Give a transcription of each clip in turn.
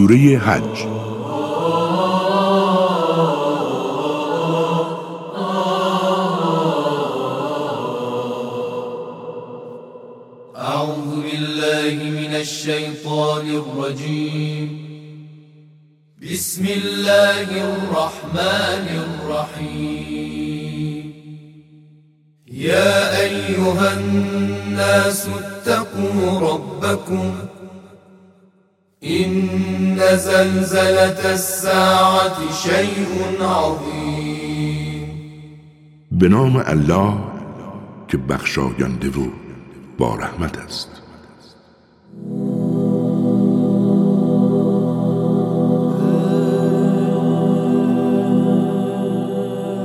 سوره حج. إن زلزلة الساعة شيء عظيم. به الله که بخشاینده و با رحمت است.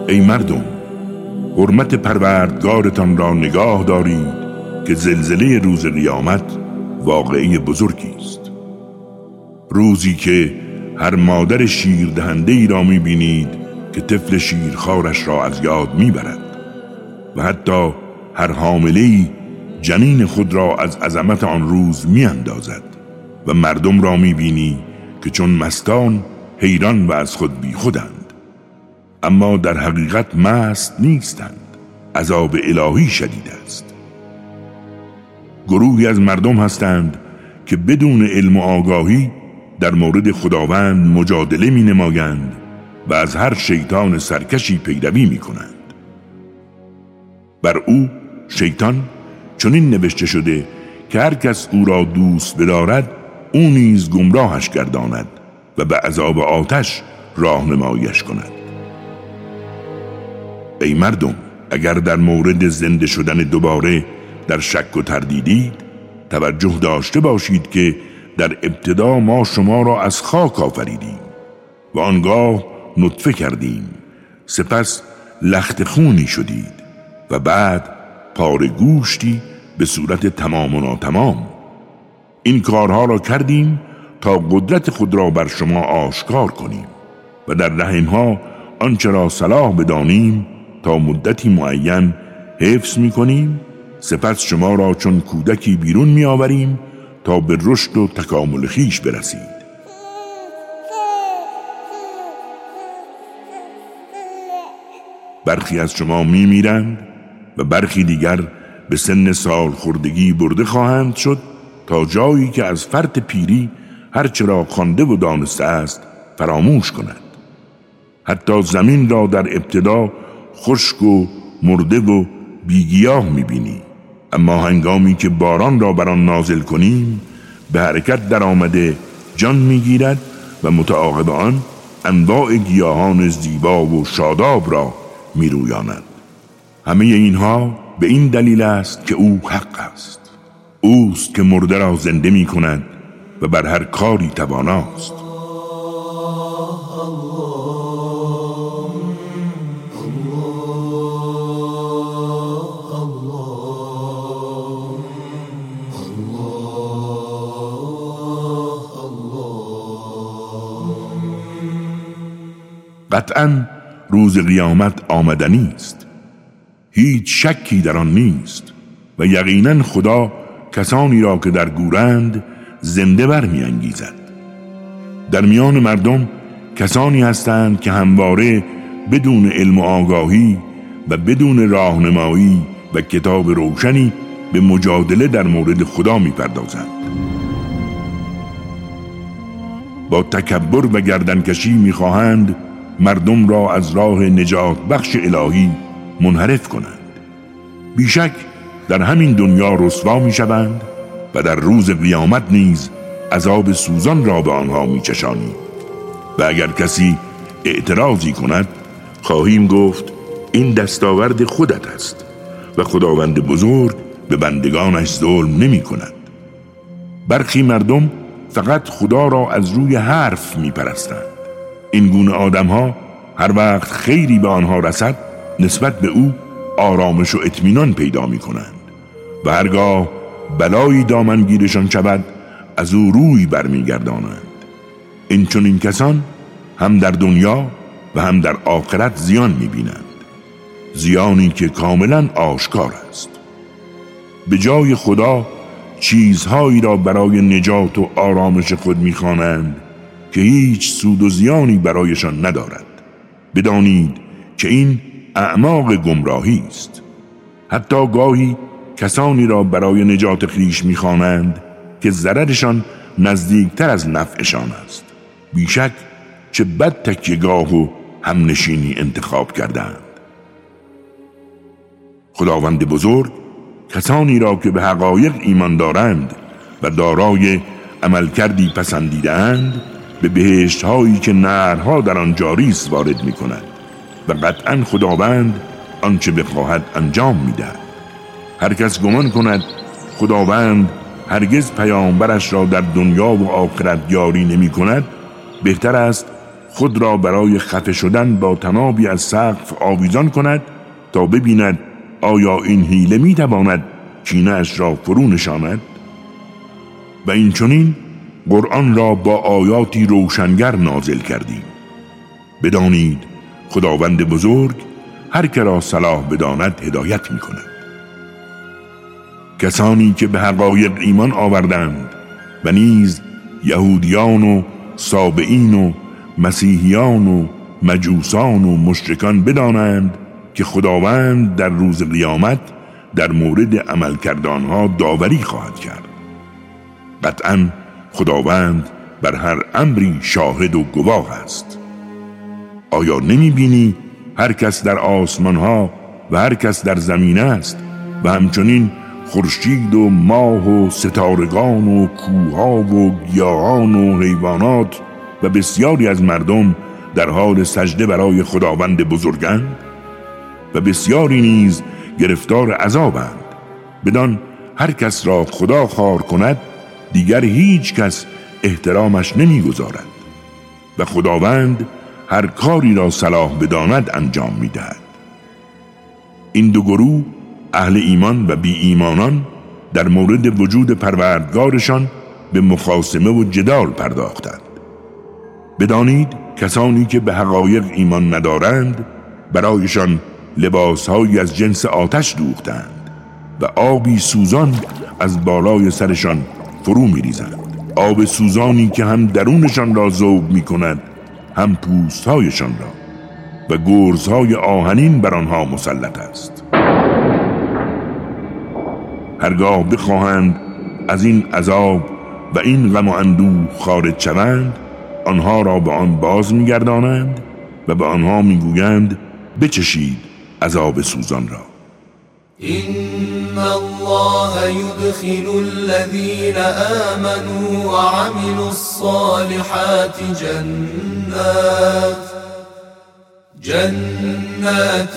ای مردم حرمت پروردگارتان را نگاه دارید که زلزله روز قیامت واقعی بزرگی است. روزی که هر مادر شیر دهنده ای را می بینید که طفل شیرخوارش را از یاد می برد و حتی هر حامله جنین خود را از عظمت آن روز می اندازد و مردم را می بینی که چون مستان حیران و از خود بی خودند اما در حقیقت مست نیستند. عذاب الهی شدید است. گروهی از مردم هستند که بدون علم و آگاهی در مورد خداوند مجادله می نمایند و از هر شیطان سرکشی پیروی می کنند بر او شیطان چنین نوشته شده که هر کس او را دوست بدارد او نیز گمراهش گرداند و به عذاب آتش راهنماییش کند. ای مردم اگر در مورد زنده شدن دوباره در شک و تردیدید توجه داشته باشید که در ابتدا ما شما را از خاک آفریدیم و آنگاه نطفه کردیم. سپس لخت خونی شدید و بعد پار گوشتی به صورت تمام و ناتمام. این کارها را کردیم تا قدرت خود را بر شما آشکار کنیم و در رحمها آنچه را صلاح بدانیم تا مدتی معین حفظ می کنیم سپس شما را چون کودکی بیرون می آوریم تا به رشد و تکامل خیش برسید. برخی از شما می میرند و برخی دیگر به سن سال خوردگی برده خواهند شد تا جایی که از فرط پیری هرچرا خوانده و دانسته است فراموش کند. حتی زمین را در ابتدا خشک و مرده و بیگیاه می‌بینی. اما هنگامی که باران را بر آن نازل کنیم به حرکت در آمده جان می‌گیرد و متعاقب آن انواع گیاهان زیبا و شاداب را میرویاند. همه اینها به این دلیل است که او حق است. اوست که مرده را زنده می کند و بر هر کاری تواناست. قطعا روز قیامت آمدنی است هیچ شکی در آن نیست و یقینا خدا کسانی را که در گورند زنده برمیانگیزد. در میان مردم کسانی هستند که همواره بدون علم و آگاهی و بدون راهنمایی و کتاب روشنی به مجادله در مورد خدا می‌پردازند. با تکبر و گردنکشی می‌خواهند مردم را از راه نجات بخش الهی منحرف کنند. بیشک در همین دنیا رسوا می شوند و در روز قیامت نیز عذاب سوزان را به آنها می چشانی. و اگر کسی اعتراضی کند خواهیم گفت این دستاورد خودت است و خداوند بزرگ به بندگانش ظلم نمی کند. برخی مردم فقط خدا را از روی حرف می پرستند. این گونه آدم ها هر وقت خیری به آنها رسد نسبت به او آرامش و اطمینان پیدا می کنند و هرگاه بلایی دامنگیرشان شود از او روی برمیگردانند. این چون این کسان هم در دنیا و هم در آخرت زیان می‌بینند. زیانی که کاملا آشکار است. به جای خدا چیزهایی را برای نجات و آرامش خود می‌خوانند که هیچ سود و زیانی برایشان ندارد. بدانید که این اعماق گمراهی است. حتی گاهی کسانی را برای نجات خیش می‌خوانند که ضررشان نزدیکتر از نفعشان است. بیشک چه بد تکیگاه و همنشینی انتخاب کردند. خداوند بزرگ کسانی را که به حقایق ایمان دارند و دارای عملکردی پسندیدند به بهشت هایی که نرها در آن جاری وارد می کند و قطعا خداوند آنچه بخواهد انجام می‌دهد. هر کس گمان کند خداوند هرگز پیامبرش را در دنیا و آخرت یاری نمی کند بهتر است خود را برای خفه شدن با تنابی از سقف آویزان کند تا ببیند آیا این حیله می تواند کینهاش را فرو نشاند. و این چنین قرآن را با آیاتی روشنگر نازل کردیم. بدانید خداوند بزرگ هر که را صلاح بداند هدایت می کند کسانی که به حقایق ایمان آوردند و نیز یهودیان و سابعین و مسیحیان و مجوسان و مشرکان بدانند که خداوند در روز قیامت در مورد عمل کردانها داوری خواهد کرد. قطعا خداوند بر هر امری شاهد و گواه است. آیا نمی بینی هر کس در آسمان ها و هر کس در زمین است و همچنین خورشید و ماه و ستارگان و کوها و گیاهان و حیوانات و بسیاری از مردم در حال سجده برای خداوند بزرگند؟ و بسیاری نیز گرفتار عذابند. بدان هر کس را خدا خار کند دیگر هیچ کس احترامش نمی‌گذارد و خداوند هر کاری را صلاح بداند انجام می‌دهد. این دو گروه اهل ایمان و بی ایمانان در مورد وجود پروردگارشان به مخاسمه و جدال پرداختند. بدانید کسانی که به حقایق ایمان ندارند برایشان لباسهایی از جنس آتش دوختند و آبی سوزان از بالای سرشان فرو میریزند آب سوزانی که هم درونشان را ذوب می کند هم پوستهایشان را و گرزهای آهنین بر آنها مسلط است. هرگاه بخواهند از این عذاب و این غم و اندوه خارج شوند آنها را به آن باز میگردانند و به آنها می‌گویند بچشید عذاب سوزان را. إن الله يدخل الذين آمنوا وعملوا الصالحات جنات جنات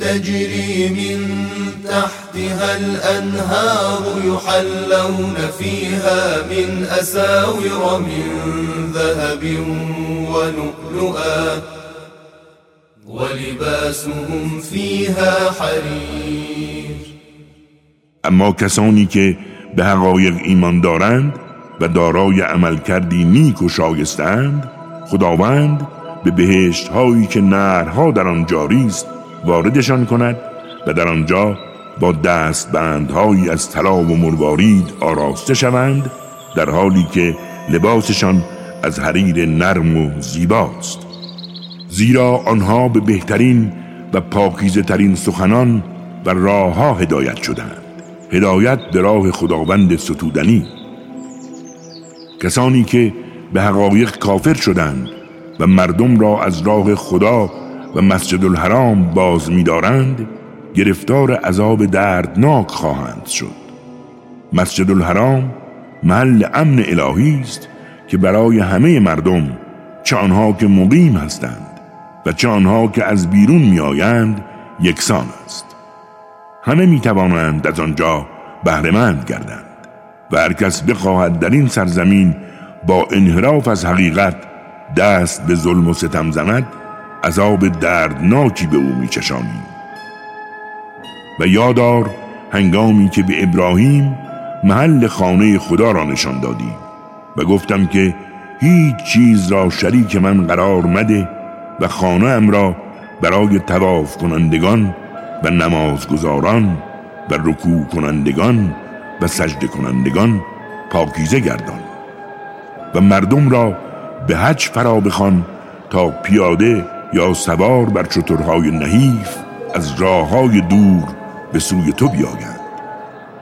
تجري من تحتها الأنهار يحلون فيها من أساور من ذهب ولؤلؤا ولباسهم فيها حریر اما کسانی که به حقایق ایمان دارند و دارای عمل کردی نیک و شایستند خداوند به بهشت هایی که نرها در آن جاری است واردشان کند و در آنجا با دست بندهایی از طلا و مروارید آراسته شوند در حالی که لباسشان از حریر نرم و زیباست. زیرا آنها به بهترین و پاکیزه ترین سخنان و راه ها هدایت شدند. هدایت به راه خداوند ستودنی. کسانی که به حقایق کافر شدند و مردم را از راه خدا و مسجد الحرام باز می‌دارند گرفتار عذاب دردناک خواهند شد. مسجد الحرام محل امن الهی است که برای همه مردم چه آنها که مقیم هستند و چه آنها که از بیرون میآیند یکسان است. همه می توانند از آنجا بهرهمند گردند و هر کس بخواهد در این سرزمین با انحراف از حقیقت دست به ظلم و ستم زند عذاب دردناکی به او میچشانیم. و یادار هنگامی که به ابراهیم محل خانه خدا را نشان دادیم و گفتم که هیچ چیز را شریک من قرار مده و خانه ام را برای تواف کنندگان و نمازگزاران و رکوع کنندگان و سجده کنندگان پاکیزه گردان و مردم را به حج فرا بخوان تا پیاده یا سوار بر چطورهای نحیف از راه های دور به سوی تو بیایند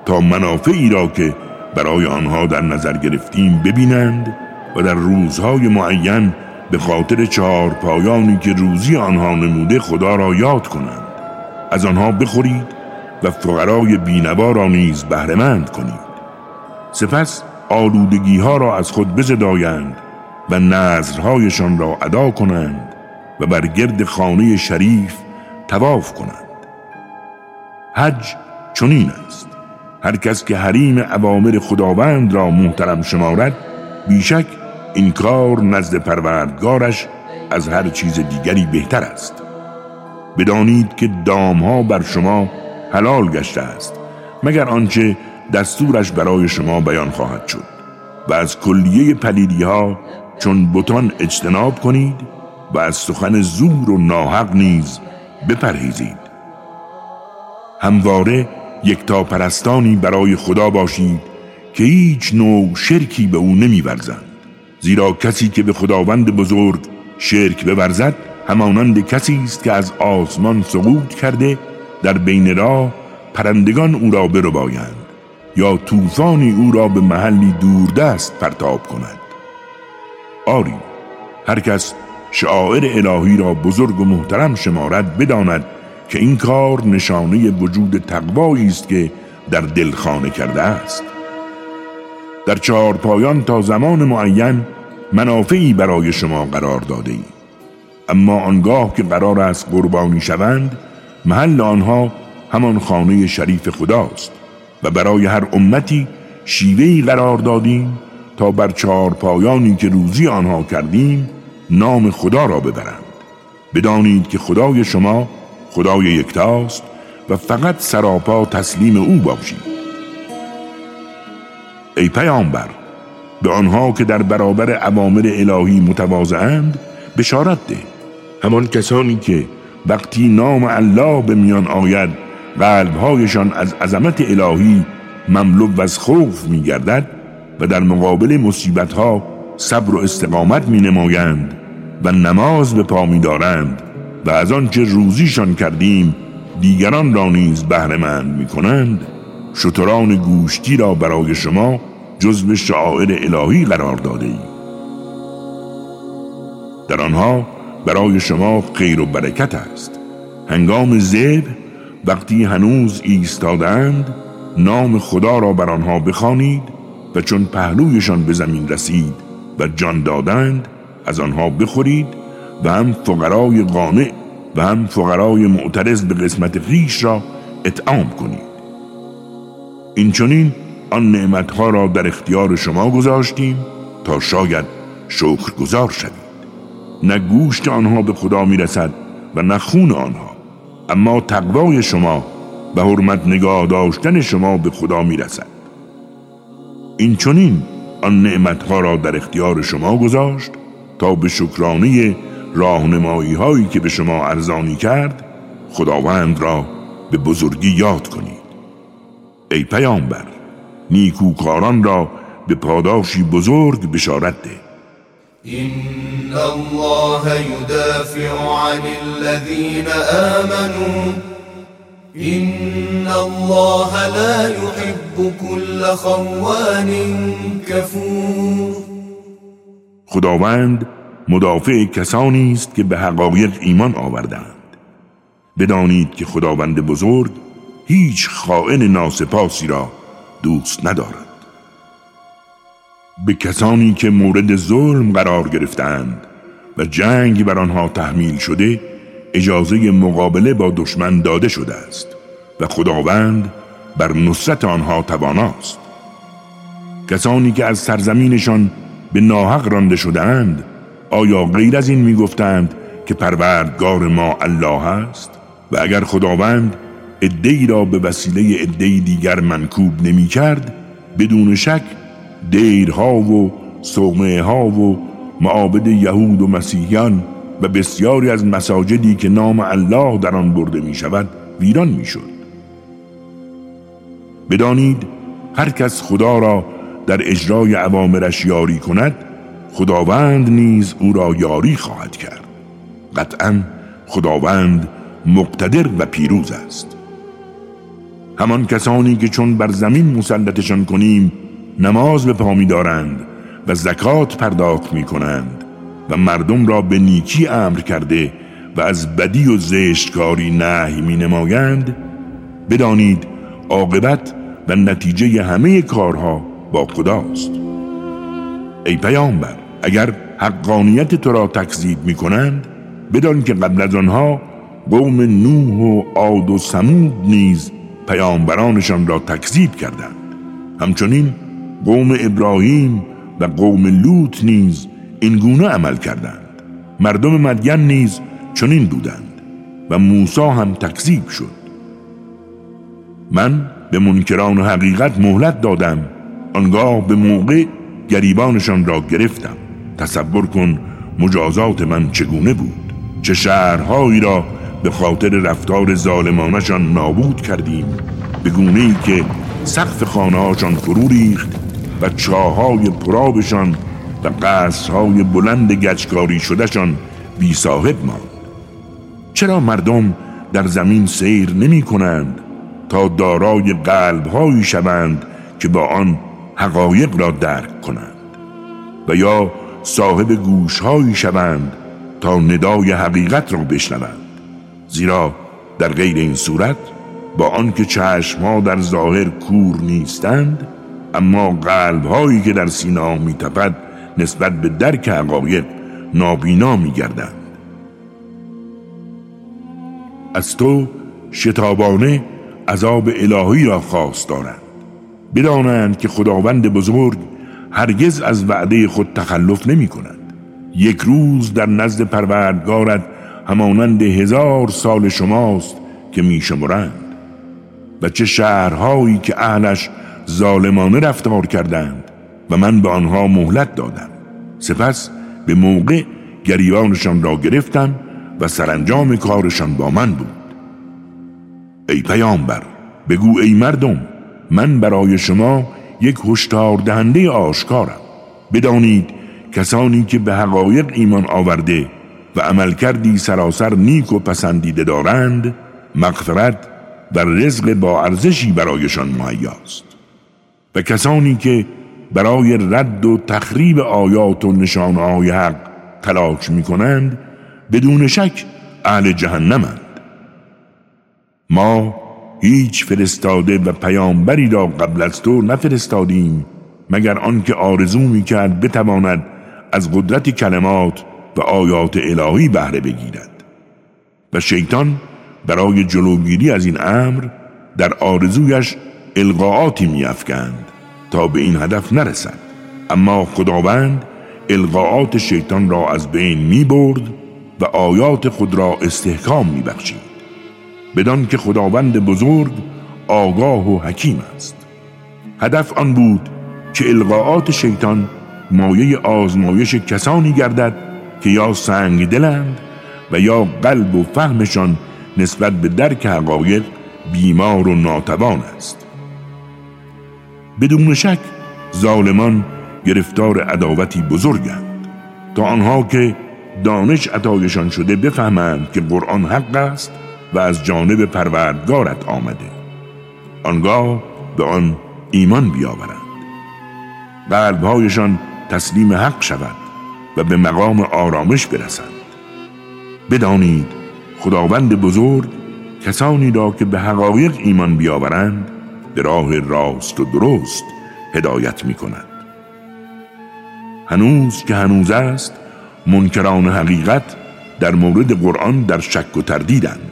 تا منافعی را که برای آنها در نظر گرفتیم ببینند و در روزهای معین به خاطر چهار پایانی که روزی آنها نموده خدا را یاد کنند. از آنها بخورید و فقرای بینوا را نیز بهرهمند کنید. سپس آلودگی ها را از خود بزدایند و نظرهایشان را ادا کنند و بر گرد خانه شریف تواف کنند. حج چنین است. هر کس که حریم عوامر خداوند را محترم شمارد بیشک این کار نزد پروردگارش از هر چیز دیگری بهتر است. بدانید که دامها بر شما حلال گشته است مگر آنچه دستورش برای شما بیان خواهد شد. و از کلیه پلیدی ها چون بتان اجتناب کنید و از سخن زور و ناحق نیز بپرهیزید. همواره یکتا پرستانی برای خدا باشید که هیچ نوع شرکی به او نمیورزند. زیرا کسی که به خداوند بزرگ شرک بورزد همانند کسی است که از آسمان سقوط کرده در بین راه پرندگان او را بربایند یا طوفانی او را به محلی دوردست پرتاب کند. آری هر کس شعائر الهی را بزرگ و محترم شمارد بداند که این کار نشانه وجود تقوایی است که در دل خانه کرده است. در چهار پایان تا زمان معین منافعی برای شما قرار داده ای. اما آنگاه که قرار است قربانی شوند محل آنها همان خانه شریف خداست و برای هر امتی شیوهی قرار دادیم تا بر چهار پایانی که روزی آنها کردیم نام خدا را ببرند بدانید که خدای شما خدای یکتاست و فقط سراپا تسلیم او باشید ای پیامبر به آنها که در برابر عوامر الهی متواضعند بشارت ده. همان کسانی که وقتی نام الله به میان آید قلبهایشان از عظمت الهی مملو و از خوف می گردد و در مقابل مصیبت ها صبر و استقامت می نمایند و نماز به پا می دارند و از آنچه روزیشان کردیم دیگران را نیز بهرهمند می کنند شتران گوشتی را برای شما جزو شعائر الهی قرار داده ای. در آنها برای شما خیر و برکت است هنگام زیب وقتی هنوز ایستادند نام خدا را بر آنها بخوانید و چون پهلویشان به زمین رسید و جان دادند از آنها بخورید و هم فقرای قانع و هم فقرای معترض به قسمت خیش را اطعام کنید این چونین آن نعمتها را در اختیار شما گذاشتیم تا شاید شکر گذار شوید. نه گوشت آنها به خدا می‌رسد و نه خون آنها. اما تقوای شما و حرمت نگاه داشتن شما به خدا می‌رسد. این چونین آن نعمتها را در اختیار شما گذاشت تا به شکرانه راهنمایی هایی که به شما ارزانی کرد خداوند را به بزرگی یاد کنید. ای پیامبر نیکوکاران را به پاداشی بزرگ بشارت ده. این الله یدافع عن الذین آمنوا. این الله لا يحب كل خوان کفور خداوند مدافع کسانی است که به حقایق ایمان آوردند. بدانید که خداوند بزرگ هیچ خائن ناسپاسی را دوست ندارد. به کسانی که مورد ظلم قرار گرفتند و جنگ بر آنها تحمیل شده اجازه مقابله با دشمن داده شده است و خداوند بر نصرت آنها تواناست. کسانی که از سرزمینشان به ناحق رانده شدهاند آیا غیر از این می‌گفتند که پروردگار ما الله است؟ و اگر خداوند ادهی را به وسیله ادهی دیگر منکوب نمی کرد بدون شک دیرها و صومعه ها و معابد یهود و مسیحیان و بسیاری از مساجدی که نام الله در آن برده می شود ویران می شد بدانید هر کس خدا را در اجرای عوامرش یاری کند خداوند نیز او را یاری خواهد کرد. قطعا خداوند مقتدر و پیروز است. همان کسانی که چون بر زمین مسلطشان کنیم نماز به پا دارند و زکات پرداخت می کنند و مردم را به نیکی امر کرده و از بدی و زشتکاری نهی می نمایند بدانید عاقبت و نتیجه همه کارها با خداست. ای پیامبر اگر حقانیت تو را تکذیب می کنند بدان که قبل از آنها قوم نوح و عاد و سمود نیز پیامبرانشان را تکذیب کردند. همچنین قوم ابراهیم و قوم لوط نیز این گونه عمل کردند. مردم مدین نیز چنین بودند و موسی هم تکذیب شد. من به منکران حقیقت مهلت دادم آنگاه به موقع گریبانشان را گرفتم. تصور کن مجازات من چگونه بود؟ چه شهرهایی را به خاطر رفتار ظالمانشان نابود کردیم به گونه ای که سقف خانه هاشان فرو ریخت و چاهای پرابشان و قصرهای بلند گچکاری شدهشان بی صاحب ماند. چرا مردم در زمین سیر نمی کنند تا دارای قلبهایی شوند که با آن حقایق را درک کنند؟ و یا صاحب گوشهایی شوند تا ندای حقیقت را بشنوند؟ زیرا در غیر این صورت با آنکه چشمها در ظاهر کور نیستند اما قلبهایی که در سینه می تپد نسبت به درک حقایق نابینا می گردند از تو شتابانه عذاب الهی را خواست دارند. بدانند که خداوند بزرگ هرگز از وعده خود تخلف نمی کند یک روز در نزد پروردگارت همانند هزار سال شماست که می شمرند و چه شهرهایی که اهلش ظالمانه رفتار کردند و من به آنها مهلت دادم. سپس به موقع گریانشان را گرفتم و سرانجام کارشان با من بود. ای پیامبر بگو ای مردم من برای شما یک هشدار دهنده آشکارم. بدانید کسانی که به حقایق ایمان آورده و عمل کردی سراسر نیک و پسندیده دارند مغفرت و رزق با ارزشی برایشان مهیاست. و کسانی که برای رد و تخریب آیات و نشانهای حق تلاش می کنند بدون شک اهل جهنمند. ما هیچ فرستاده و پیامبری را قبل از تو نفرستادیم مگر آنکه آرزو می کرد بتواند از قدرت کلمات و آیات الهی بهره بگیرد. و شیطان برای جلوگیری از این امر در آرزویش القاعاتی میافکند تا به این هدف نرسد. اما خداوند القاعات شیطان را از بین می برد و آیات خود را استحکام می بخشید بدان که خداوند بزرگ آگاه و حکیم است. هدف آن بود که القاعات شیطان مایه آزمایش کسانی گردد که یا سنگ دلند و یا قلب و فهمشان نسبت به درک حقایق بیمار و ناتوان است. بدون شک ظالمان گرفتار عداوتی بزرگند. تا آنها که دانش عطایشان شده بفهمند که قرآن حق است و از جانب پروردگارت آمده. آنگاه به آن ایمان بیاورند. قلبهایشان تسلیم حق شود و به مقام آرامش برسند. بدانید خداوند بزرگ کسانی را که به حقایق ایمان بیاورند به راه راست و درست هدایت می کند هنوز که هنوز است منکران حقیقت در مورد قرآن در شک و تردیدند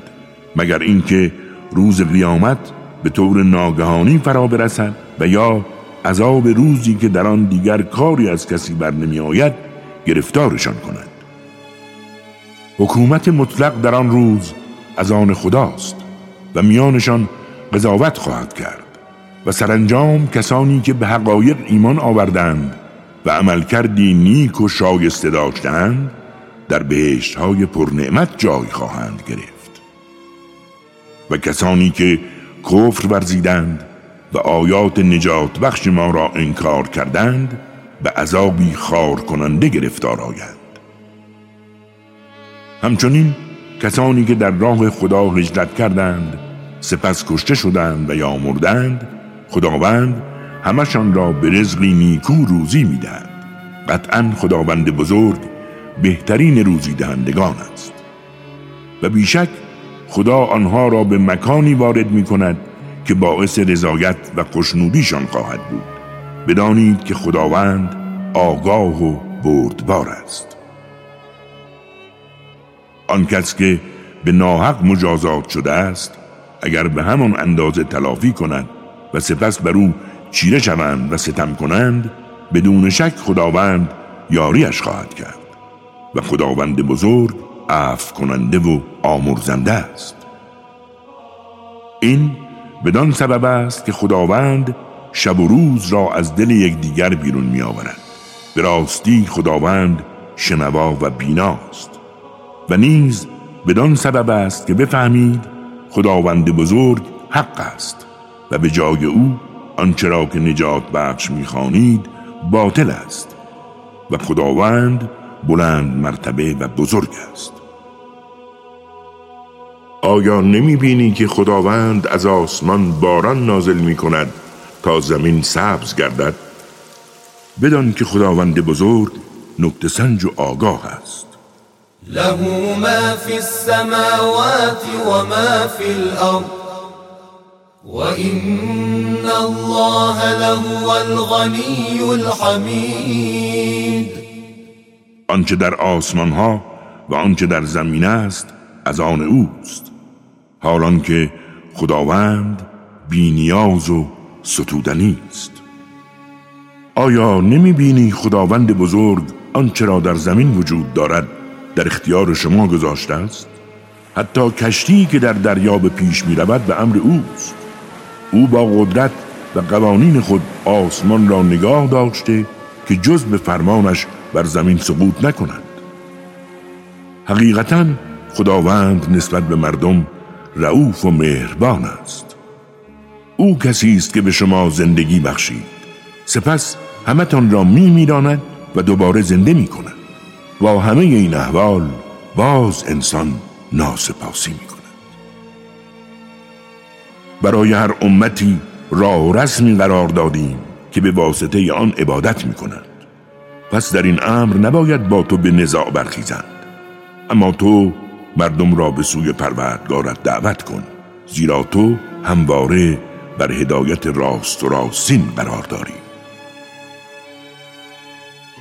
مگر اینکه روز قیامت به طور ناگهانی فرا برسد و یا عذاب روزی که در آن دیگر کاری از کسی بر نمی آید گرفتارشان کند حکومت مطلق در آن روز از آن خداست و میانشان قضاوت خواهد کرد و سرانجام کسانی که به حقایق ایمان آوردند و عمل کردی نیک و شایسته داشتند در بهشت های پرنعمت جای خواهند گرفت. و کسانی که کفر ورزیدند و آیات نجات بخش ما را انکار کردند به عذابی خار کننده گرفتار آیند. همچنین کسانی که در راه خدا هجرت کردند سپس کشته شدند و یا مردند خداوند همشان را به رزقی نیکو روزی می‌دهد. قطعا خداوند بزرگ بهترین روزی دهندگان است. و بیشک خدا آنها را به مکانی وارد می کند که باعث رضایت و خوشنودیشان خواهد بود. بدانید که خداوند آگاه و بردبار است. آن کس که به ناحق مجازات شده است اگر به همان اندازه تلافی کند و سپس بر او چیره شوند و ستم کنند بدون شک خداوند یاریش خواهد کرد و خداوند بزرگ عفو کننده و آمرزنده است. این بدان سبب است که خداوند شب و روز را از دل یکدیگر بیرون می آورد به راستی خداوند شنوا و بیناست. و نیز بدان سبب است که بفهمید خداوند بزرگ حق است و به جای او آنچه را که نجات بخش می‌خوانید باطل است و خداوند بلند مرتبه و بزرگ است. آیا نمی بینی که خداوند از آسمان باران نازل می کند تا زمین سبز گردد بدان که خداوند بزرگ نکته سنج و آگاه است. له ما فی السماوات و ما فی الارض و این الله له الغنی الحمید. آنچه در آسمان ها و آنچه در زمین است از آن اوست. حالان که خداوند بینیاز و ستودنی است آیا نمی بینی خداوند بزرگ آنچه را در زمین وجود دارد در اختیار شما گذاشته است؟ حتی کشتی که در دریا به پیش می رود به امر اوست. او با قدرت و قوانین خود آسمان را نگاه داشته که جز به فرمانش بر زمین سقوط نکنند حقیقتا خداوند نسبت به مردم رعوف و مهربان است. او کسی است که به شما زندگی بخشید. سپس همتان را می میراند و دوباره زنده می کند. با همه این احوال باز انسان ناسپاسی می کند. برای هر امتی راه و رسمی قرار دادیم که به واسطه آن عبادت می کند. پس در این امر نباید با تو به نزاع برخیزند. اما تو مردم را به سوی پروردگارت دعوت کن زیرا تو همواره بر هدایت راست و راستین قرار داری.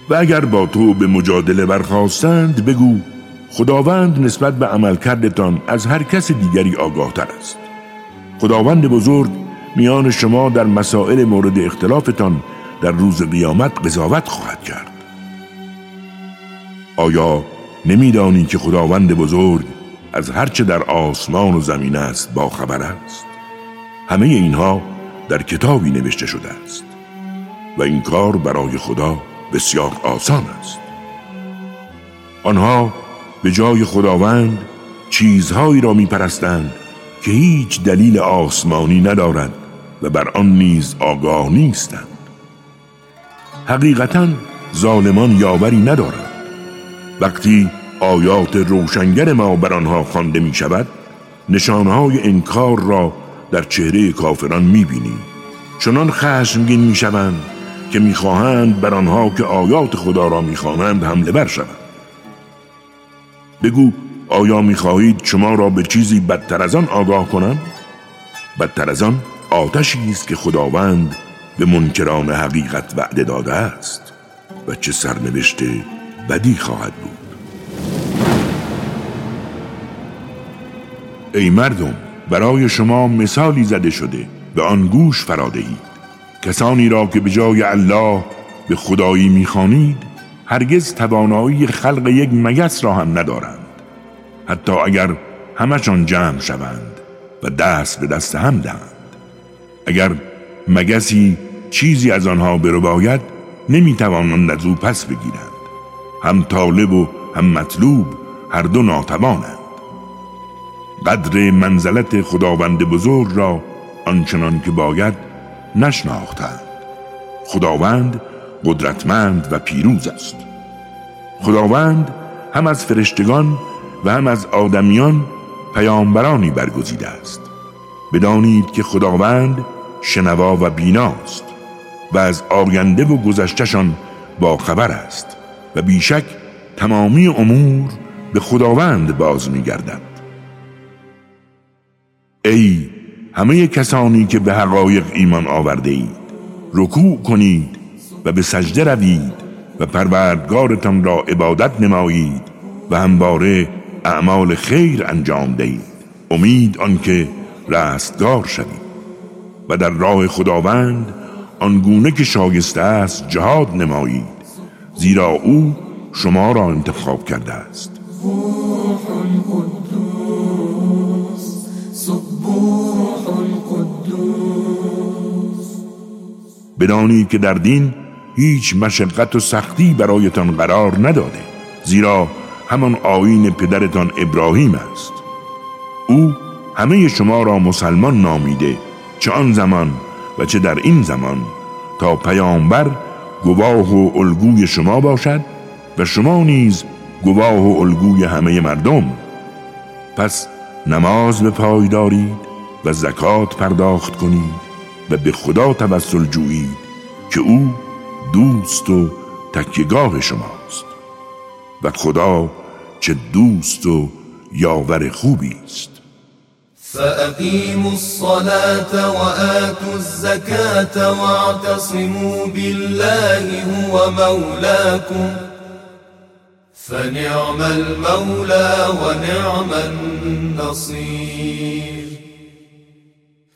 و اگر با تو به مجادله برخواستند بگو خداوند نسبت به عملکردتان از هر کس دیگری آگاه تر است. خداوند بزرگ میان شما در مسائل مورد اختلافتان در روز قیامت قضاوت خواهد کرد. آیا نمیدانی که خداوند بزرگ از هرچه در آسمان و زمین است با خبر است؟ همه اینها در کتابی نوشته شده است و این کار برای خدا بسیار آسان است. آنها به جای خداوند چیزهایی را میپرستند که هیچ دلیل آسمانی ندارد و بر آن نیز آگاه نیستند. حقیقتا ظالمان یاوری ندارند. وقتی آیات روشنگر ما بر آنها خوانده می شود نشانهای انکار را در چهره کافران می بینی چنان خشمگین می شوند که می‌خواهند بر آنها که آیات خدا را می‌خوانند حمله بر شوند. بگو آیا می‌خواهید شما را به چیزی بدتر از آن آگاه کنم؟ بدتر از آن آتشی است که خداوند به منکران حقیقت وعده داده است و چه سرنوشته بدی خواهد بود. ای مردم برای شما مثالی زده شده به آن گوش فرادهید کسانی را که به جای الله به خدایی می‌خوانید هرگز توانایی خلق یک مگس را هم ندارند. حتی اگر همشان جمع شوند و دست به دست هم دهند. اگر مگسی چیزی از آنها برو باید نمی‌توانند از او پس بگیرند. هم طالب و هم مطلوب هر دو ناتوانند. قدر منزلت خداوند بزرگ را آنچنان که باید نشناختند. خداوند قدرتمند و پیروز است. خداوند هم از فرشتگان و هم از آدمیان پیامبرانی برگزیده است. بدانید که خداوند شنوا و بیناست و از آینده و گذشتشان با خبر است و بیشک تمامی امور به خداوند باز میگردد. ای همه کسانی که به حقایق ایمان آورده اید رکوع کنید و به سجده روید و پروردگارتان را عبادت نمایید و همواره اعمال خیر انجام دهید. امید آنکه رستگار شوید. و در راه خداوند آنگونه که شایسته است جهاد نمایید زیرا او شما را انتخاب کرده است. بدانید که در دین هیچ مشقت و سختی برایتان قرار نداده زیرا همان آین پدرتان ابراهیم است. او همه شما را مسلمان نامیده چه آن زمان و چه در این زمان تا پیامبر گواه و الگوی شما باشد و شما نیز گواه و الگوی همه مردم. پس نماز به پای دارید. و زکات پرداخت کنید و به خدا توسل جویید که او دوست و تکیگاه شماست. و خدا چه دوست و یاور خوبی است. فأقیموا الصلاة وآتوا الزكاة واعتصموا بالله هو مولاكم فنعم المولى ونعم النصير